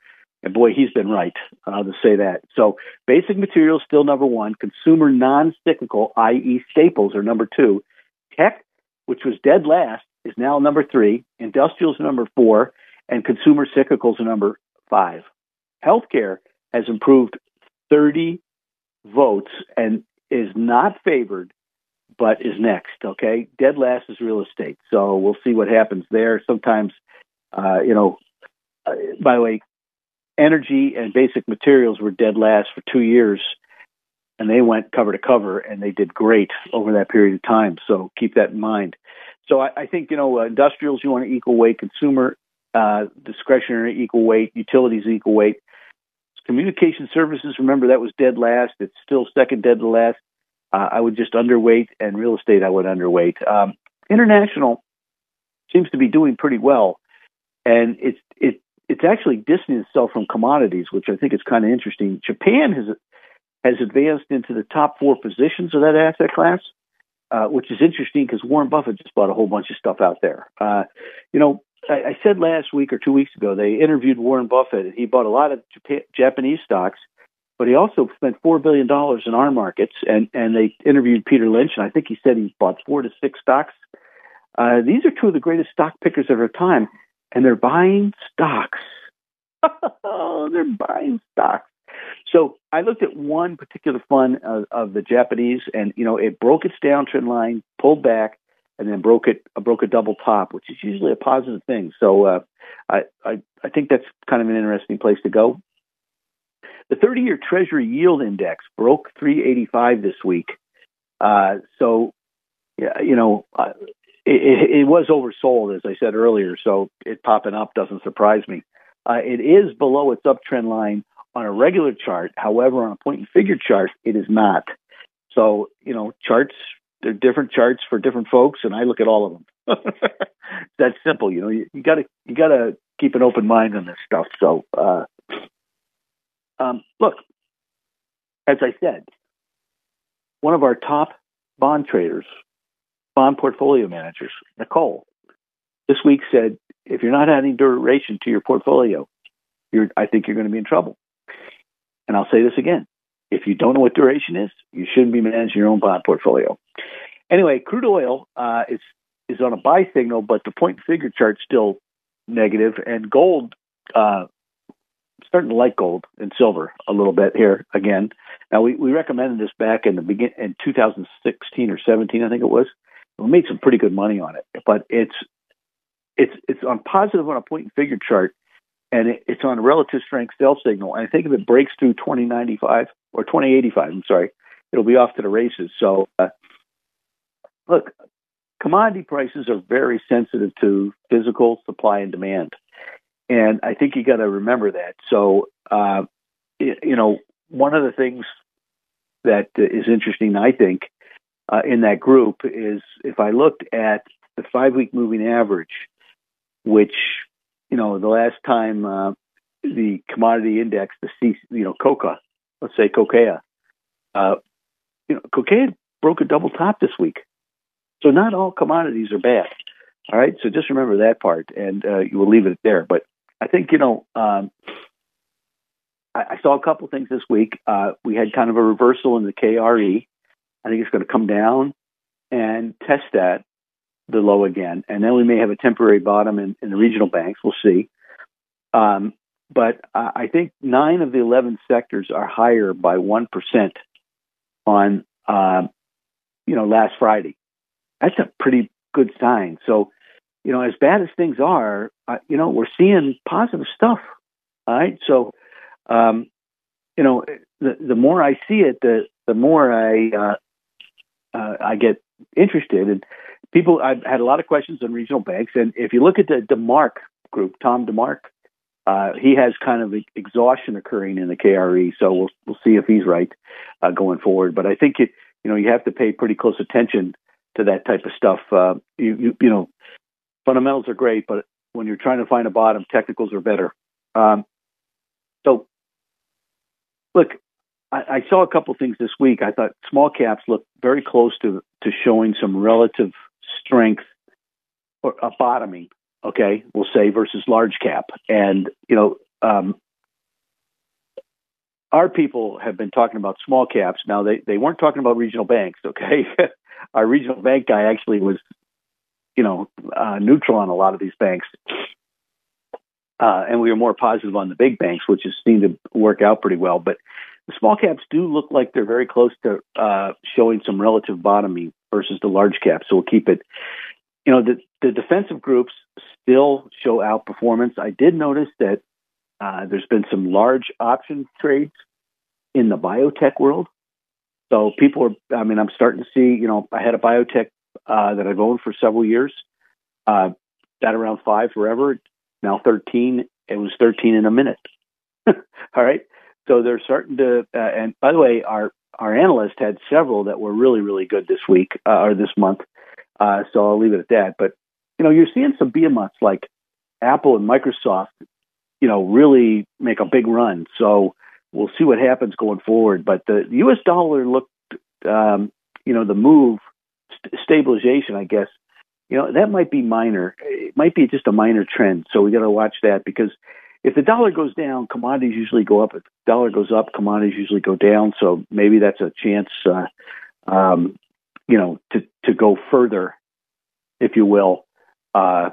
And boy, he's been right uh, to say that. So basic materials still number one. Consumer non-cyclical, i.e. staples, are number two. Tech, which was dead last, is now number three. Industrials number four. And consumer cyclicals are number five. Healthcare has improved 30 votes and is not favored, but is next. Okay, dead last is real estate, so we'll see what happens there. Sometimes, uh, you know, uh, by the way, energy and basic materials were dead last for two years, and they went cover to cover, and they did great over that period of time. So keep that in mind. So I, I think you know, uh, industrials you want to equal weight, consumer uh, discretionary equal weight, utilities equal weight. Communication services, remember that was dead last. It's still second dead to last. Uh, I would just underweight, and real estate I would underweight. Um, international seems to be doing pretty well, and it's it it's actually distancing itself from commodities, which I think is kind of interesting. Japan has has advanced into the top four positions of that asset class, uh, which is interesting because Warren Buffett just bought a whole bunch of stuff out there. Uh, you know, I, I said last week or two weeks ago they interviewed Warren Buffett and he bought a lot of Japan, Japanese stocks, but he also spent four billion dollars in our markets. And and they interviewed Peter Lynch and I think he said he bought four to six stocks. Uh, these are two of the greatest stock pickers of our time, and they're buying stocks. oh, they're buying stocks. So I looked at one particular fund of, of the Japanese, and you know it broke its downtrend line, pulled back, and then broke it broke a double top, which is usually a positive thing. So uh, I, I I think that's kind of an interesting place to go. The 30-year Treasury yield index broke 385 this week. Uh, so you know. Uh, it, it, was oversold, as I said earlier, so it popping up doesn't surprise me. Uh, it is below its uptrend line on a regular chart. However, on a point and figure chart, it is not. So, you know, charts they're different charts for different folks, and I look at all of them. That's simple, you know. You, you gotta you gotta keep an open mind on this stuff. So, uh, um, look, as I said, one of our top bond traders, bond portfolio managers, Nicole, this week said, if you're not adding duration to your portfolio, I think you're going to be in trouble. And I'll say this again: if you don't know what duration is, you shouldn't be managing your own bond portfolio. Anyway, crude oil uh, is is on a buy signal, but the point figure chart's still negative, and gold uh, starting to like gold and silver a little bit here again. Now we, we recommended this back in the begin in 2016 or 17, I think it was. We made some pretty good money on it, but it's it's it's on positive on a point and figure chart, and it, it's on a relative strength sell signal. And I think if it breaks through 2095 or 2085, I'm sorry, it'll be off to the races. So, uh, look, commodity prices are very sensitive to physical supply and demand. And I think you got to remember that. So, uh, you know, one of the things that is interesting, I think, uh, in that group is if I looked at the five week moving average, which, you know, the last time uh, the commodity index, the C, you know, COCA, let's say COCA, uh, you know, COCA broke a double top this week. So not all commodities are bad. All right. So just remember that part and uh, you will leave it there. But I think, you know, um, I, I, saw a couple things this week. Uh, we had kind of a reversal in the KRE. I think it's going to come down and test that, the low again. And then we may have a temporary bottom in, in the regional banks. We'll see. Um, but I think nine of the 11 sectors are higher by 1% on, uh, you know, last Friday that's a pretty good sign. So, you know, as bad as things are, uh, you know, we're seeing positive stuff. All right. So, um, you know, the the more I see it, the the more I uh, uh, I get interested. And people, I've had a lot of questions on regional banks. And if you look at the DeMark group, Tom DeMark, uh, he has kind of exhaustion occurring in the KRE. So we'll we'll see if he's right uh, going forward. But I think it, you know you have to pay pretty close attention to that type of stuff. Uh, you, you, you know, fundamentals are great, but when you're trying to find a bottom, technicals are better. Um, so, look, I, I saw a couple things this week. I thought small caps look very close to to showing some relative strength or a bottoming. Okay, we'll say versus large cap, and you know, um, our people have been talking about small caps. Now they, they weren't talking about regional banks, okay? our regional bank guy actually was, you know, uh, neutral on a lot of these banks. Uh, and we were more positive on the big banks, which has seemed to work out pretty well. But the small caps do look like they're very close to uh, showing some relative bottoming versus the large caps. So we'll keep it. You know, the, the defensive groups still show outperformance. I did notice that uh, there's been some large option trades in the biotech world. So people are, I mean, I'm starting to see, you know, I had a biotech uh, that I've owned for several years, uh, that around five forever, now 13. It was 13 in a minute. All right. So they're starting to, uh, and by the way, our, our analyst had several that were really, really good this week uh, or this month. Uh, so I'll leave it at that. But, you know, you're seeing some behemoths like Apple and Microsoft, you know, really make a big run. So, we'll see what happens going forward. But the U.S. dollar looked, um, you know, the move st- stabilization, I guess. You know, that might be minor. It might be just a minor trend. So we got to watch that because if the dollar goes down, commodities usually go up. If the dollar goes up, commodities usually go down. So maybe that's a chance, uh, um, you know, to to go further, if you will. Uh,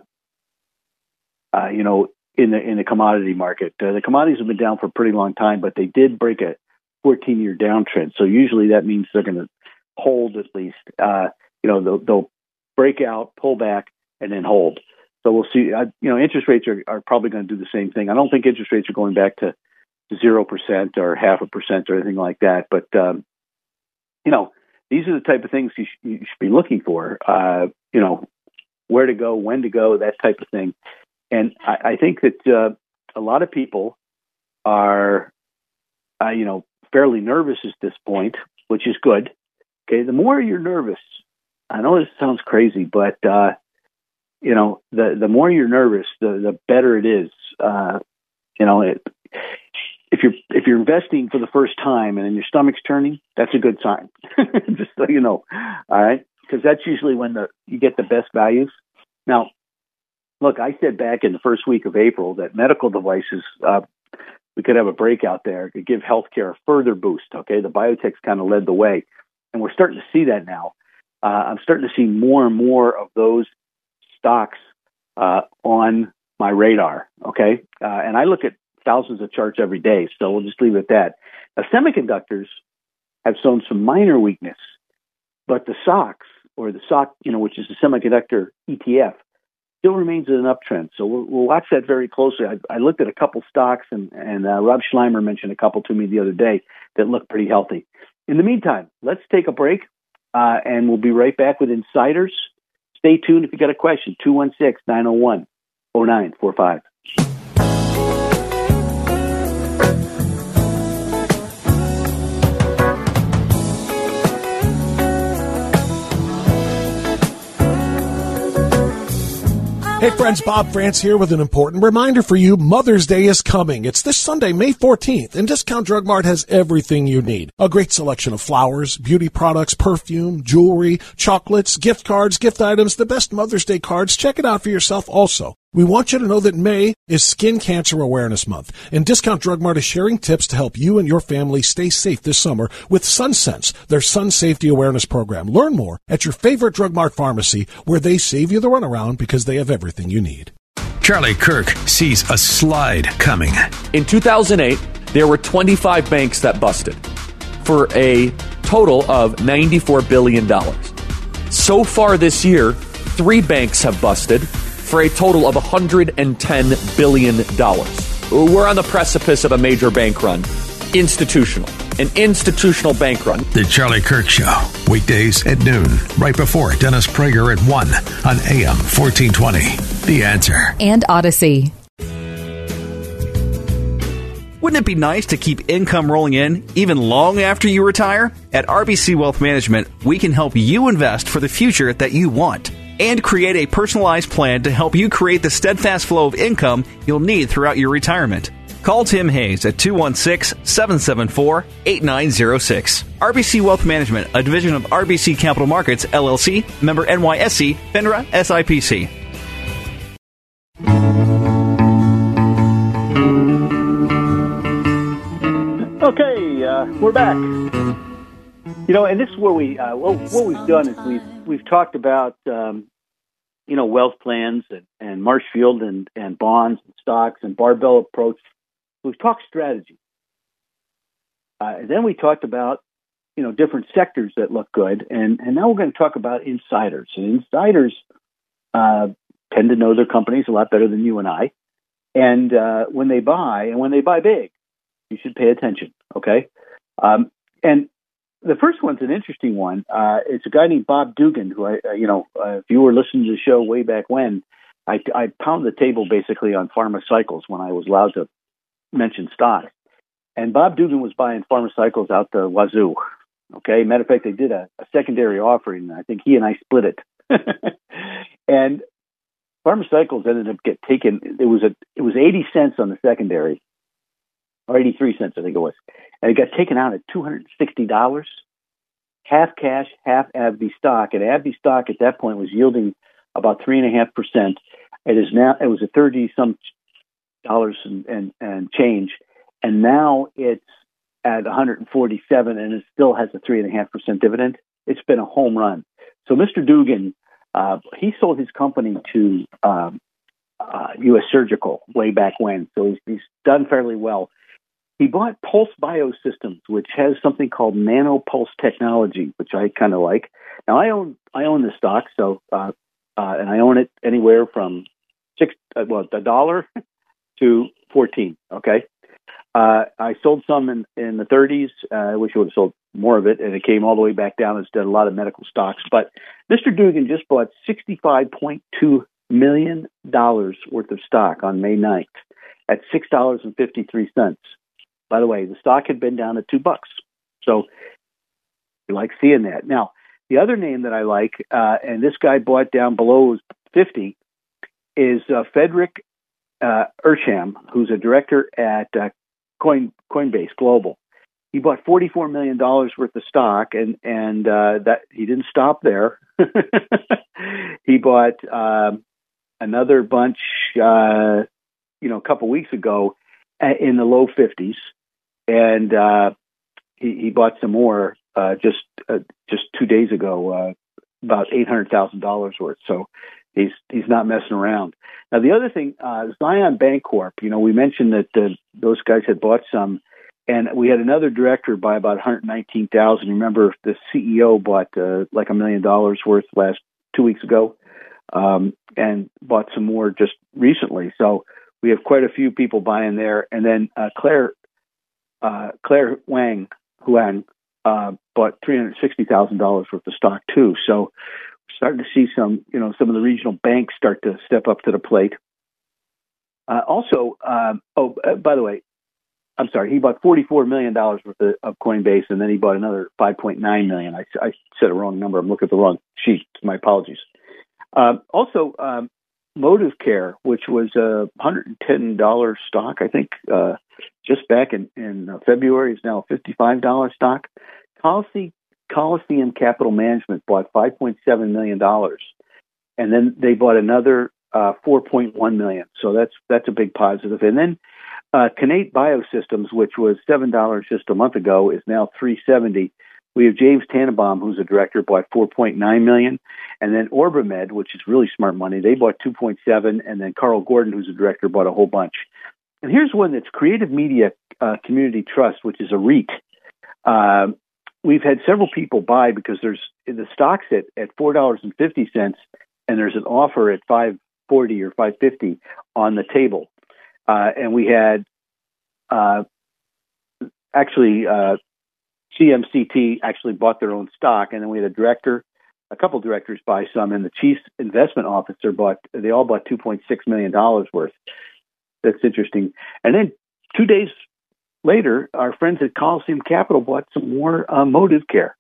uh, you know, in the in the commodity market. Uh, the commodities have been down for a pretty long time, but they did break a 14 year downtrend. So usually that means they're going to hold at least. Uh, you know, they'll, they'll break out, pull back, and then hold. So we'll see. Uh, you know, interest rates are, are probably going to do the same thing. I don't think interest rates are going back to zero percent or half a percent or anything like that. But um, you know, these are the type of things you, sh- you should be looking for. Uh, you know, where to go, when to go, that type of thing. And I, I think that uh, a lot of people are, uh, you know, fairly nervous at this point, which is good. Okay, the more you're nervous, I know this sounds crazy, but uh, you know, the the more you're nervous, the the better it is. Uh, you know, it, if you're if you're investing for the first time and then your stomach's turning, that's a good sign. Just so you know, all right, because that's usually when the you get the best values. Now, look, I said back in the first week of April that medical devices, uh, we could have a breakout there, could give healthcare a further boost. Okay, the biotechs kind of led the way, and we're starting to see that now. Uh, I'm starting to see more and more of those stocks uh, on my radar. Okay, uh, and I look at thousands of charts every day. So we'll just leave it at that. Now, semiconductors have shown some minor weakness, but the SOX or the SOC, you know, which is the semiconductor ETF, still remains in an uptrend. So we'll, we'll watch that very closely. I, I, looked at a couple stocks, and, and uh, Rob Sluymer mentioned a couple to me the other day that look pretty healthy. In the meantime, let's take a break, uh, and we'll be right back with Insiders. Stay tuned if you got a question, 216 901 0945. Hey friends, Bob Frantz here with an important reminder for you. Mother's Day is coming. It's this Sunday, May 14th, and Discount Drug Mart has everything you need. A great selection of flowers, beauty products, perfume, jewelry, chocolates, gift cards, gift items, the best Mother's Day cards. Check it out for yourself also. We want you to know that May is Skin Cancer Awareness Month, and Discount Drug Mart is sharing tips to help you and your family stay safe this summer with SunSense, their sun safety awareness program. Learn more at your favorite Drug Mart pharmacy, where they save you the runaround because they have everything you need. Charlie Kirk sees a slide coming. In 2008, there were 25 banks that busted for a total of $94 billion. So far this year, three banks have busted for a total of $110 billion. We're on the precipice of a major bank run. Institutional. An institutional bank run. The Charlie Kirk Show. Weekdays at noon, right before Dennis Prager at 1 on AM 1420. The answer. And Odyssey. Wouldn't it be nice to keep income rolling in even long after you retire? At RBC Wealth Management, we can help you invest for the future that you want and create a personalized plan to help you create the steadfast flow of income you'll need throughout your retirement. Call Tim Hayes at 216 774 8906. RBC Wealth Management, a division of RBC Capital Markets, LLC, member NYSE, FINRA, SIPC. Okay, uh, we're back. You know, and this is where we uh, what, what, we've done is we've we've talked about um, you know wealth plans and, and Marshfield and and bonds and stocks and barbell approach. We've talked strategy. Uh, and then we talked about you know different sectors that look good, and and now we're going to talk about insiders. And insiders uh, tend to know their companies a lot better than you and I. And uh, when they buy, and when they buy big, you should pay attention. Okay, um, and the first one's an interesting one. Uh, it's a guy named Bob Duggan, who I, uh, you know, uh, if you were listening to the show way back when, I, I pounded the table basically on Pharmacyclics when I was allowed to mention stocks. And Bob Duggan was buying Pharmacyclics out the wazoo. Okay, matter of fact, they did a, a secondary offering. I think he and I split it. and Pharmacyclics ended up get taken. It was a it was eighty cents on the secondary, or eighty three cents, I think it was and it got taken out at two hundred and sixty dollars, half cash, half AbbVie stock. And AbbVie stock at that point was yielding about three and a half percent. It is now it was a thirty some dollars and, and, and change, and now it's at 147, and it still has a three and a half percent dividend. It's been a home run. So Mr. Duggan, uh, he sold his company to um, uh, U.S. Surgical way back when, so he's, he's done fairly well. He bought Pulse Biosciences, which has something called nanopulse technology, which I kind of like. Now I own I own the stock, so uh, uh, and I own it anywhere from six uh, well a dollar to fourteen. Okay, uh, I sold some in in the 30s. Uh, I wish I would have sold more of it, and it came all the way back down. It's done a lot of medical stocks, but Mr. Duggan just bought sixty five point two million dollars worth of stock on May 9th at six dollars and fifty three cents. By the way, the stock had been down at two bucks. So we like seeing that. Now, the other name that I like, uh, and this guy bought down below 50, is uh, Frederick uh, Ehrsam, who's a director at uh, Coin, Coinbase Global. He bought $44 million worth of stock, and, and uh, that he didn't stop there. he bought um, another bunch, uh, you know, a couple weeks ago uh, in the low 50s and uh, he, he bought some more uh, just uh, just two days ago, uh, about eight hundred thousand dollars worth. So he's he's not messing around. Now the other thing, uh, Zion Bancorp. You know, we mentioned that uh, those guys had bought some, and we had another director buy about 119,000. Remember, the CEO bought uh, like a million dollars worth last two weeks ago, um, and bought some more just recently. So we have quite a few people buying there. And then uh, Claire uh, Claire Wang Huang uh, bought three hundred sixty thousand dollars worth of stock too. So we're starting to see some, you know, some of the regional banks start to step up to the plate. Uh, also, um, oh, uh, by the way, I'm sorry, he bought forty-four million dollars worth of, of, Coinbase, and then he bought another five point nine million. I, I said a wrong number. I'm looking at the wrong sheet. My apologies. Uh, also, um, ModivCare, which was a $110 stock, I think, uh, just back in, in uh, February, is now a $55 stock. Coliseum, Coliseum Capital Management bought $5.7 million, and then they bought another uh, 4.1 million. So that's that's a big positive. And then uh, Kinnate Biosystems, which was seven dollars just a month ago, is now 370. We have James Tananbaum, who's a director, bought 4.9 million, and then Orbimed, which is really smart money, they bought 2.7, and then Carl Gordon, who's a director, bought a whole bunch. And here's one that's Creative Media uh, Community Trust, which is a REIT. Uh, we've had several people buy because there's the stock's at, at four dollars and fifty cents, and there's an offer at five forty or five fifty on the table. Uh, and we had uh, actually uh, CMCT actually bought their own stock, and then we had a director, a couple directors buy some, and the chief investment officer bought. They all bought 2.6 million dollars worth. That's interesting. And then two days later, our friends at Coliseum Capital bought some more uh, ModivCare.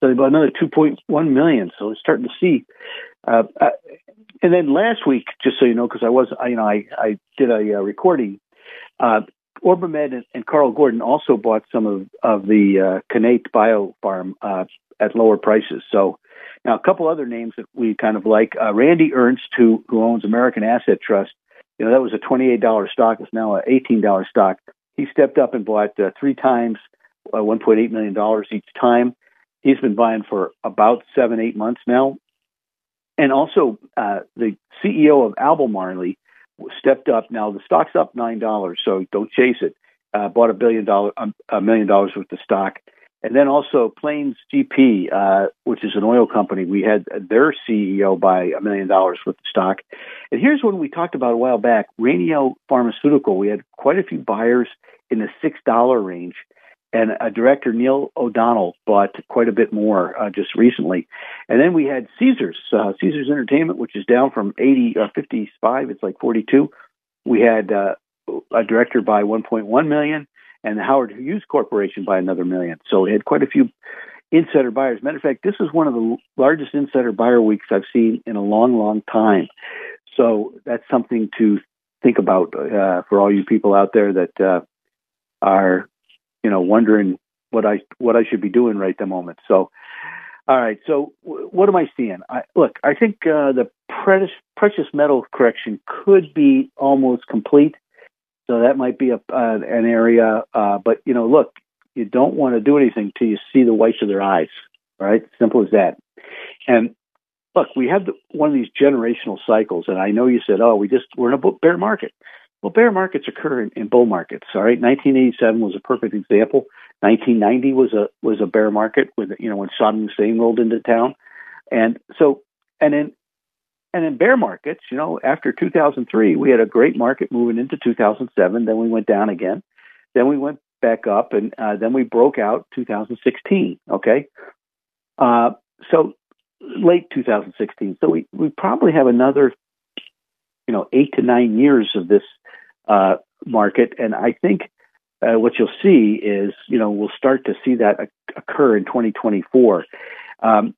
So they bought another 2.1 million. So we're starting to see. Uh, uh, and then last week, just so you know, because I was, you know, I, I did a uh, recording. Uh, and, and, Carl Gordon also bought some of, of the uh, Kinnate Biopharm uh, at lower prices. So now a couple other names that we kind of like. Uh, Randy Ernst, who, who owns American Asset Trust, you know, that was a $28 stock. It's now an $18 stock. He stepped up and bought uh, three times uh, $1.8 million each time. He's been buying for about seven, eight months now. And also, uh, the CEO of Albemarle stepped up. Now the stock's up nine dollars, so don't chase it. Uh, bought a billion dollar, a million dollars worth of stock, and then also Plains GP, uh, which is an oil company. We had their CEO buy a million dollars worth of stock. And here's one we talked about a while back: Raniel Pharmaceutical. We had quite a few buyers in the six dollar range and a director Neil O'Donnell bought quite a bit more uh, just recently. And then we had Caesars, uh, Caesars Entertainment, which is down from 80 uh, 55, it's like 42. We had uh, a director buy 1.1 million, and the Howard Hughes Corporation by another million. So we had quite a few insider buyers. Matter of fact, this is one of the largest insider buyer weeks I've seen in a long, long time. So that's something to think about uh, for all you people out there that uh, are you know, wondering what I what I should be doing right the moment. So, all right. So, w- what am I seeing? I, look, I think uh, the precious precious metal correction could be almost complete. So that might be a, uh, an area. Uh, but you know, look, you don't want to do anything till you see the whites of their eyes. Right? Simple as that. And look, we have the, one of these generational cycles, and I know you said, "Oh, we just we're in a bear market." Well, bear markets occur in, in bull markets. All right, 1987 was a perfect example. 1990 was a was a bear market with you know when Saddam Hussein rolled into town, and so and in and in bear markets, you know, after 2003, we had a great market moving into 2007. Then we went down again. Then we went back up, and uh, then we broke out 2016. Okay, uh, so late 2016. So we we probably have another, you know, eight to nine years of this uh, market. And I think uh, what you'll see is, you know, we'll start to see that occur in 2024. Um,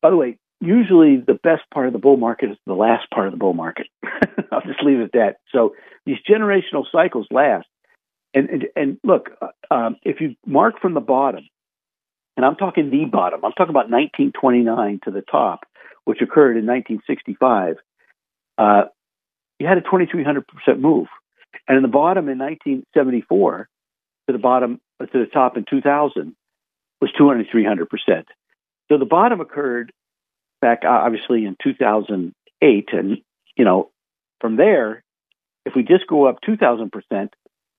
by the way, usually the best part of the bull market is the last part of the bull market. I'll just leave it at that. So these generational cycles last. And, and, and look, uh, um, if you mark from the bottom, and I'm talking the bottom, I'm talking about 1929 to the top, which occurred in 1965, uh, you had a 2,300% move. And in the bottom in 1974 to the bottom to the top in 2000 was 200 300 percent. So the bottom occurred back obviously in 2008 and you know, from there, if we just go up two thousand percent,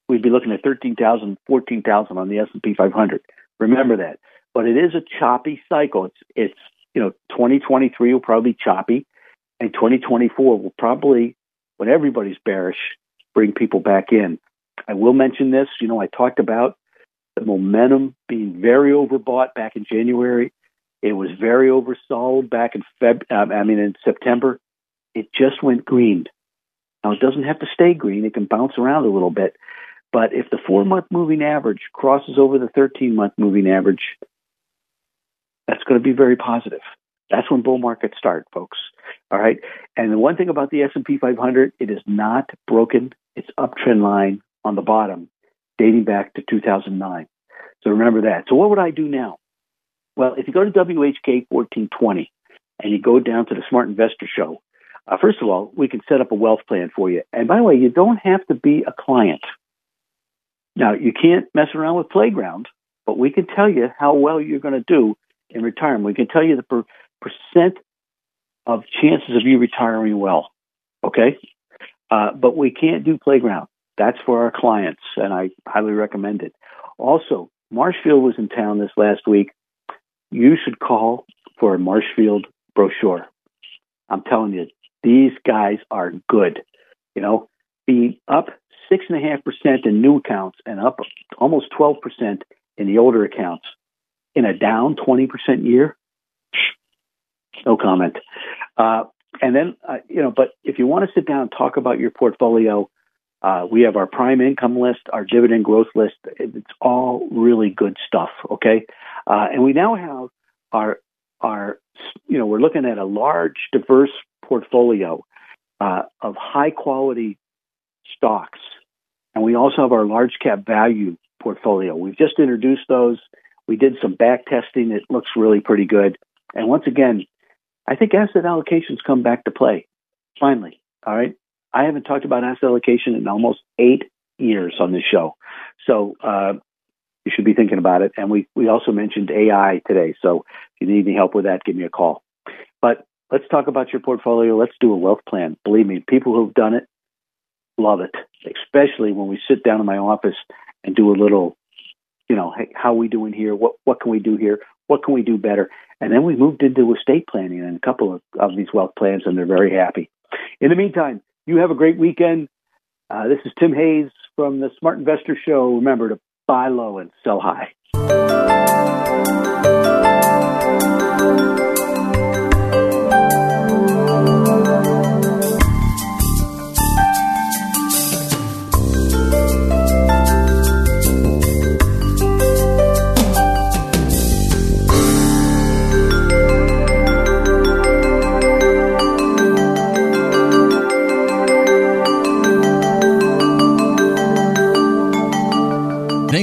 we'd be looking at 13,000, 14,000 on the S and P 500. Remember that. But it is a choppy cycle. It's it's you know 2023 will probably be choppy, and 2024 will probably, when everybody's bearish, bring people back in. I will mention this. You know, I talked about the momentum being very overbought back in January. It was very oversold back in Feb. Um, I mean, in September, it just went green. Now it doesn't have to stay green; it can bounce around a little bit. But if the four-month moving average crosses over the 13-month moving average, that's going to be very positive. That's when bull markets start, folks. All right. And the one thing about the S&P 500, it is not broken. It's uptrend line on the bottom, dating back to 2009. So remember that. So what would I do now? Well, if you go to WHK 1420 and you go down to the Smart Investor Show, uh, first of all, we can set up a wealth plan for you. And by the way, you don't have to be a client. Now, you can't mess around with Playground, but we can tell you how well you're going to do in retirement. We can tell you the per- percent of chances of you retiring well. Okay? Uh, but we can't do Playground. That's for our clients, and I highly recommend it. Also, Marshfield was in town this last week. You should call for a Marshfield brochure. I'm telling you, these guys are good. You know, be up six and a half percent in new accounts and up almost twelve percent in the older accounts in a down twenty percent year. No comment. Uh, and then, uh, you know, but if you want to sit down and talk about your portfolio, uh, we have our prime income list, our dividend growth list. It's all really good stuff. Okay, uh, and we now have our our you know we're looking at a large, diverse portfolio uh, of high quality stocks, and we also have our large cap value portfolio. We've just introduced those. We did some back testing. It looks really pretty good. And once again, I think asset allocations come back to play. Finally, all right. I haven't talked about asset allocation in almost eight years on this show, so uh, you should be thinking about it. And we we also mentioned AI today, so if you need any help with that, give me a call. But let's talk about your portfolio. Let's do a wealth plan. Believe me, people who've done it love it, especially when we sit down in my office and do a little, you know, hey, how are we doing here? What what can we do here? What can we do better? And then we moved into estate planning and a couple of, of these wealth plans, and they're very happy. In the meantime, you have a great weekend. Uh, this is Tim Hayes from the Smart Investor Show. Remember to buy low and sell high.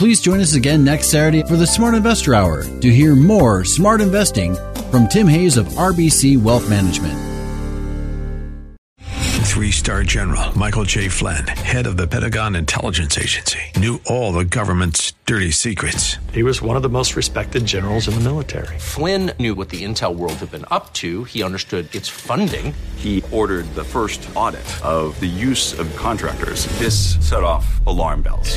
Please join us again next Saturday for the Smart Investor Hour to hear more smart investing from Tim Hayes of RBC Wealth Management. Three star general Michael J. Flynn, head of the Pentagon Intelligence Agency, knew all the government's dirty secrets. He was one of the most respected generals in the military. Flynn knew what the intel world had been up to. He understood its funding. He ordered the first audit of the use of contractors. This set off alarm bells.